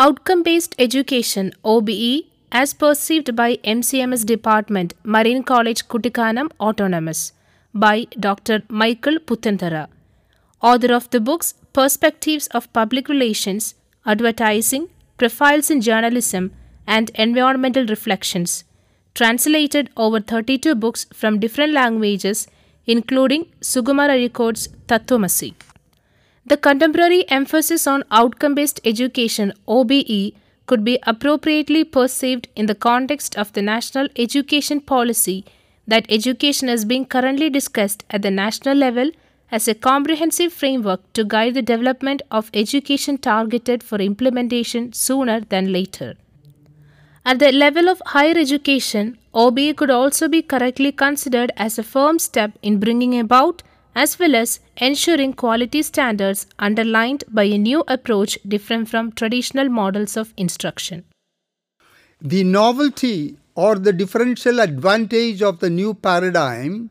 Outcome based education OBE as perceived by MCMS Department Marian College Kuttikkanam Autonomous by Dr. Michael Puthenthara. Author of the books Perspectives of Public Relations, Advertising, Profiles in Journalism, and Environmental Reflections. Translated over 32 books from different languages, including Sukumar Azhikode's Tattwamasi. The contemporary emphasis on outcome based education OBE could be appropriately perceived in the context of the national education policy that education is being currently discussed at the national level as a comprehensive framework to guide the development of education targeted for implementation sooner than later. At the level of higher education, OBE could also be correctly considered as a firm step in bringing about as well as ensuring quality standards underlined by a new approach different from traditional models of instruction. The novelty or the differential advantage of the new paradigm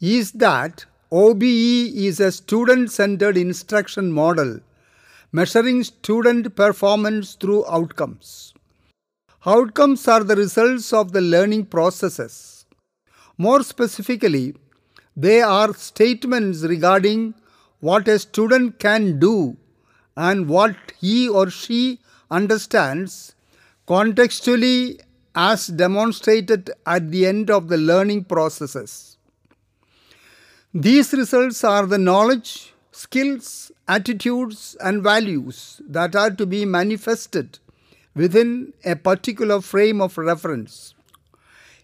is that OBE is a student centered instruction model measuring student performance through outcomes. Outcomes are the results of the learning processes. More specifically, they are statements regarding what a student can do and what he or she understands contextually as demonstrated at the end of the learning processes. These results are the knowledge, skills, attitudes, and values that are to be manifested within a particular frame of reference.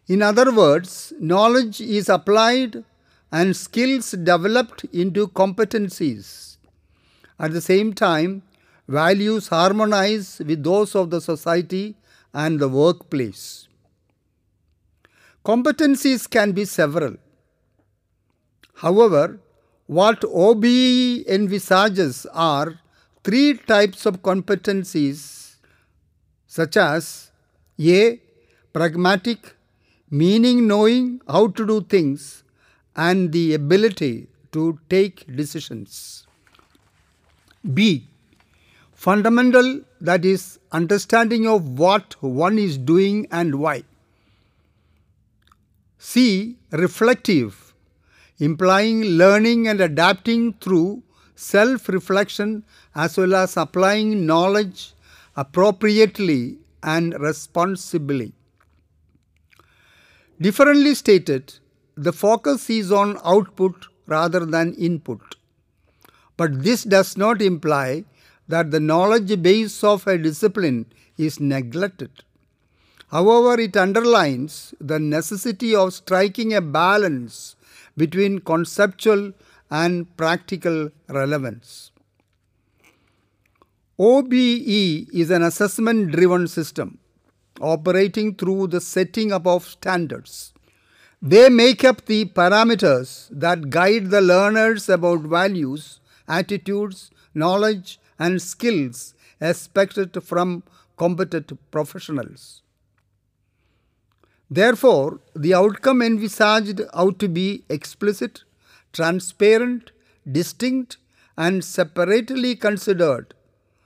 In other words, knowledge is applied and skills developed into competencies. At the same time, values harmonize with those of the society and the workplace. Competencies can be several. However, what OBE envisages are three types of competencies, such as A. Pragmatic, meaning knowing how to do things and the ability to take decisions. B. Fundamental, that is, understanding of what one is doing and why. C. Reflective, implying learning and adapting through self reflection as well as applying knowledge appropriately and responsibly. Differently stated, the focus is on output rather than input. But this does not imply that the knowledge base of a discipline is neglected. However, it underlines the necessity of striking a balance between conceptual and practical relevance. OBE is an assessment driven system operating through the setting up of standards. They make up the parameters that guide the learners about values, attitudes, knowledge, and skills expected from competent professionals. Therefore, the outcome envisaged ought to be explicit, transparent, distinct, and separately considered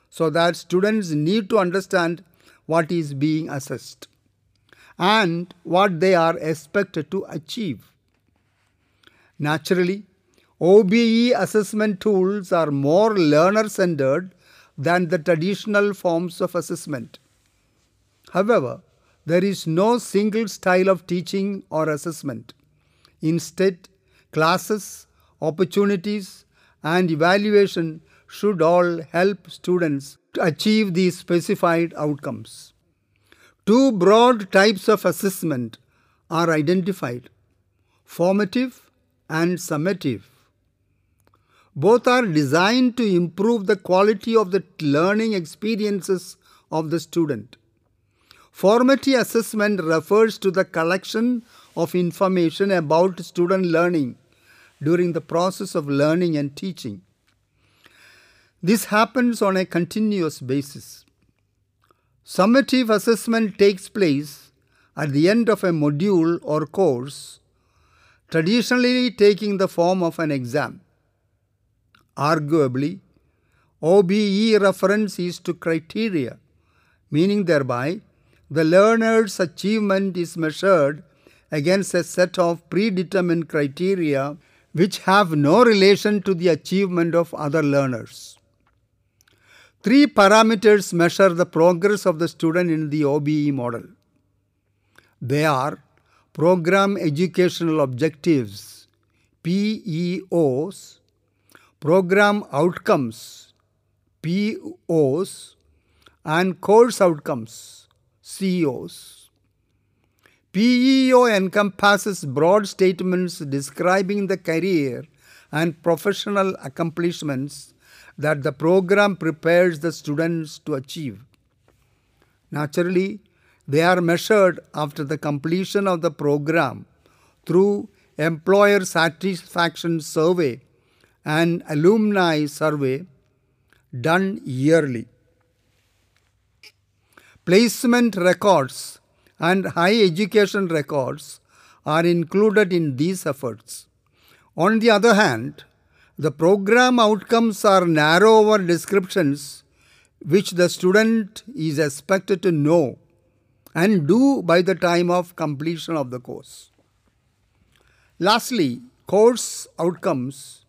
so that students need to understand what is being assessed and what they are expected to achieve. Naturally, OBE assessment tools are more learner centered than the traditional forms of assessment. However, there is no single style of teaching or assessment. Instead, classes, opportunities, and evaluation should all help students to achieve these specified outcomes. Two broad types of assessment are identified formative and summative. Both are designed to improve the quality of the learning experiences of the student. Formative assessment refers to the collection of information about student learning during the process of learning and teaching. This happens on a continuous basis. Summative assessment takes place at the end of a module or course, traditionally taking the form of an exam. Arguably, OBE reference is to criteria meaning thereby the learner's achievement is measured against a set of predetermined criteria which have no relation to the achievement of other learners. Three parameters measure the progress of the student in the OBE model. They are Program Educational Objectives, PEOs, Program Outcomes, POs, and Course Outcomes, COs. PEO encompasses broad statements describing the career and professional accomplishments that the program prepares the students to achieve. Naturally, they are measured after the completion of the program through employer satisfaction survey and alumni survey done yearly. Placement records and high education records are included in these efforts. On the other hand, the program outcomes are narrower descriptions which the student is expected to know and do by the time of completion of the course. Lastly, course outcomes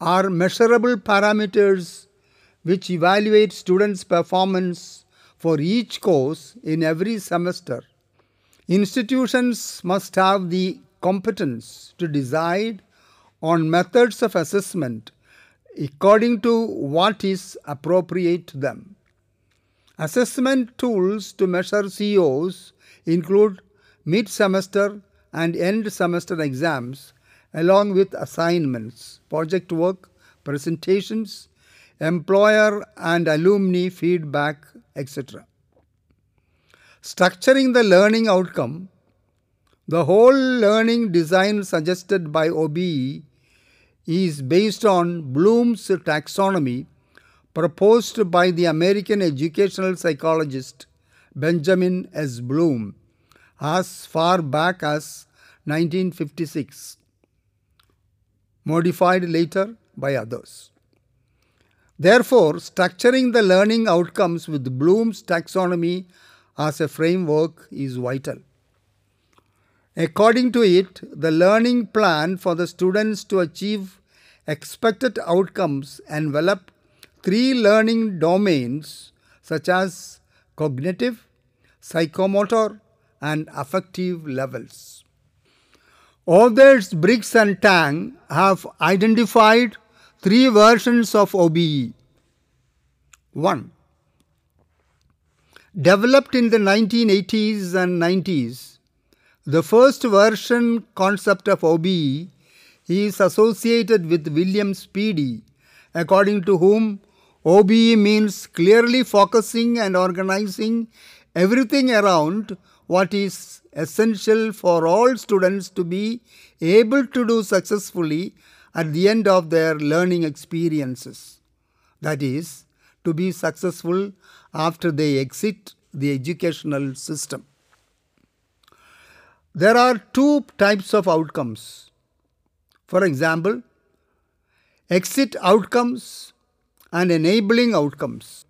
are measurable parameters which evaluate students' performance for each course in every semester. Institutions must have the competence to decide on methods of assessment according to what is appropriate to them. Assessment tools to measure COs include mid semester and end semester exams, along with assignments, project work, presentations, employer and alumni feedback, etc. Structuring the learning outcome, the whole learning design suggested by OBE is based on Bloom's taxonomy proposed by the American educational psychologist Benjamin S. Bloom as far back as 1956, modified later by others. Therefore, structuring the learning outcomes with Bloom's taxonomy as a framework is vital. According to it, the learning plan for the students to achieve expected outcomes envelop three learning domains such as cognitive, psychomotor, and affective levels. Authors Biggs and Tang have identified three versions of OBE. 1. Developed in the 1980s and 90s, the first version concept of OBE is associated with William Spady, according to whom OBE means clearly focusing and organizing everything around what is essential for all students to be able to do successfully at the end of their learning experiences. That is, to be successful after they exit the educational system. There are two types of outcomes. For example, exit outcomes and enabling outcomes.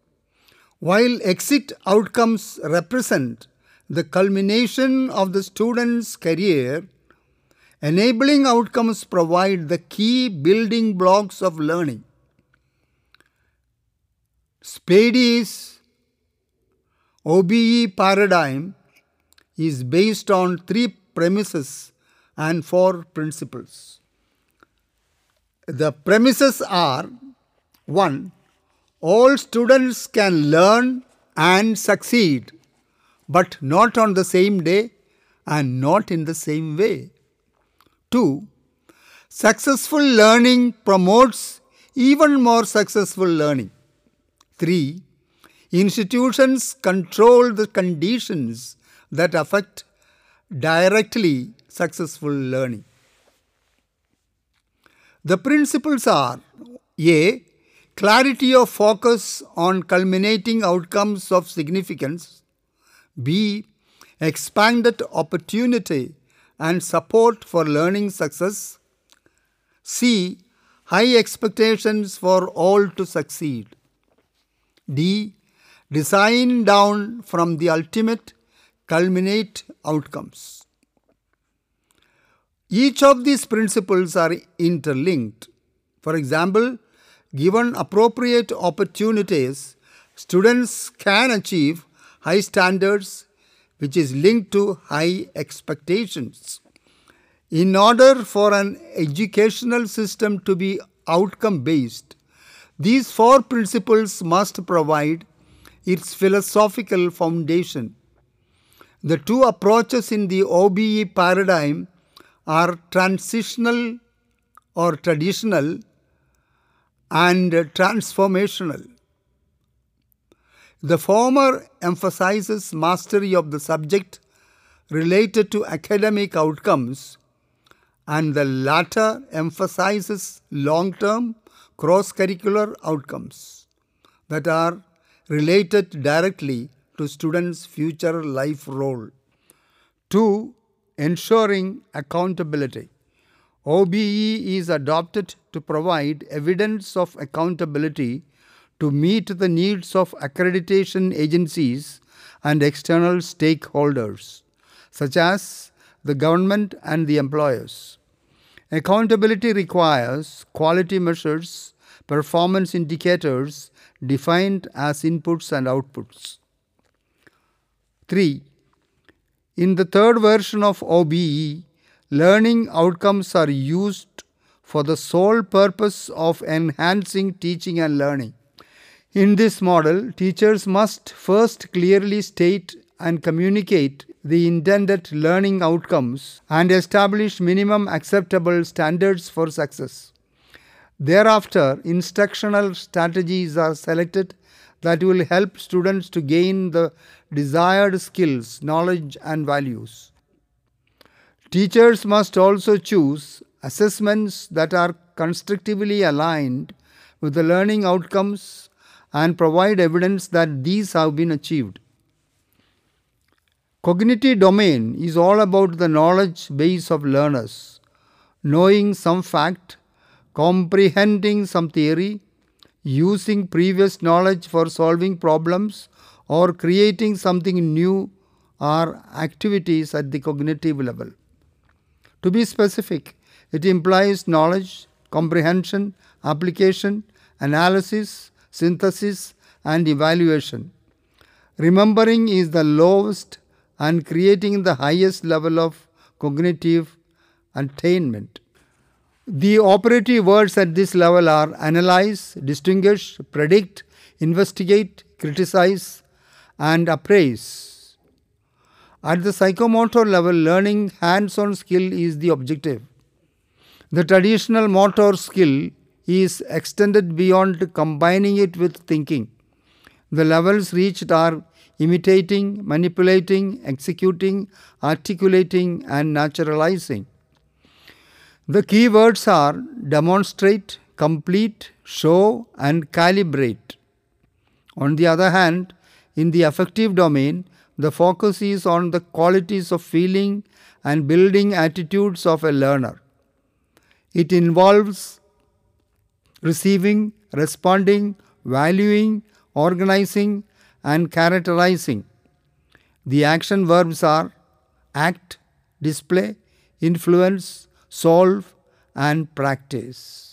While exit outcomes represent the culmination of the student's career, enabling outcomes provide the key building blocks of learning. Spady's OBE paradigm is based on three premises and four principles. The premises are 1. All students can learn and succeed, but not on the same day and not in the same way. 2. Successful learning promotes even more successful learning. 3. Institutions control the conditions that affect directly successful learning. The principles are A. Clarity of focus on culminating outcomes of significance. B. Expanded opportunity and support for learning success. C. High expectations for all to succeed. D. design down from the ultimate culminate outcomes. Each of these principles are interlinked. For example, given appropriate opportunities, students can achieve high standards, which is linked to high expectations. In order for an educational system to be outcome based, these four principles must provide its philosophical foundation. The two approaches in the OBE paradigm are transitional or traditional and transformational. The former emphasizes mastery of the subject related to academic outcomes, and the latter emphasizes long term cross curricular outcomes that are related directly to students' future life role. 2. Ensuring accountability. OBE is adopted to provide evidence of accountability to meet the needs of accreditation agencies and external stakeholders, such as the government and the employers. Accountability requires quality measures, performance indicators defined as inputs and outputs. 3. In the third version of OBE, learning outcomes are used for the sole purpose of enhancing teaching and learning. In this model, teachers must first clearly state and communicate the intended learning outcomes and establish minimum acceptable standards for success. Thereafter, instructional strategies are selected that will help students to gain the desired skills, knowledge, and values. Teachers must also choose assessments that are constructively aligned with the learning outcomes and provide evidence that these have been achieved. Cognitive domain is all about the knowledge base of learners, knowing some fact, comprehending some theory, using previous knowledge for solving problems, or creating something new are activities at the cognitive level. To be specific, it implies knowledge, comprehension, application, analysis, synthesis, and evaluation. Remembering is the lowest and creating the highest level of cognitive attainment. The operative words at this level are analyze, distinguish, predict, investigate, criticize, and appraise. At the psychomotor level, learning hands on skill is the objective. The traditional motor skill is extended beyond combining it with thinking. The levels reached are imitating, manipulating, executing, articulating, and naturalizing. The key words are demonstrate, complete, show, and calibrate. On the other hand, in the affective domain, the focus is on the qualities of feeling and building attitudes of a learner. It involves receiving, responding, valuing, organizing, and characterizing. The action verbs are act, display, influence, solve, and practice.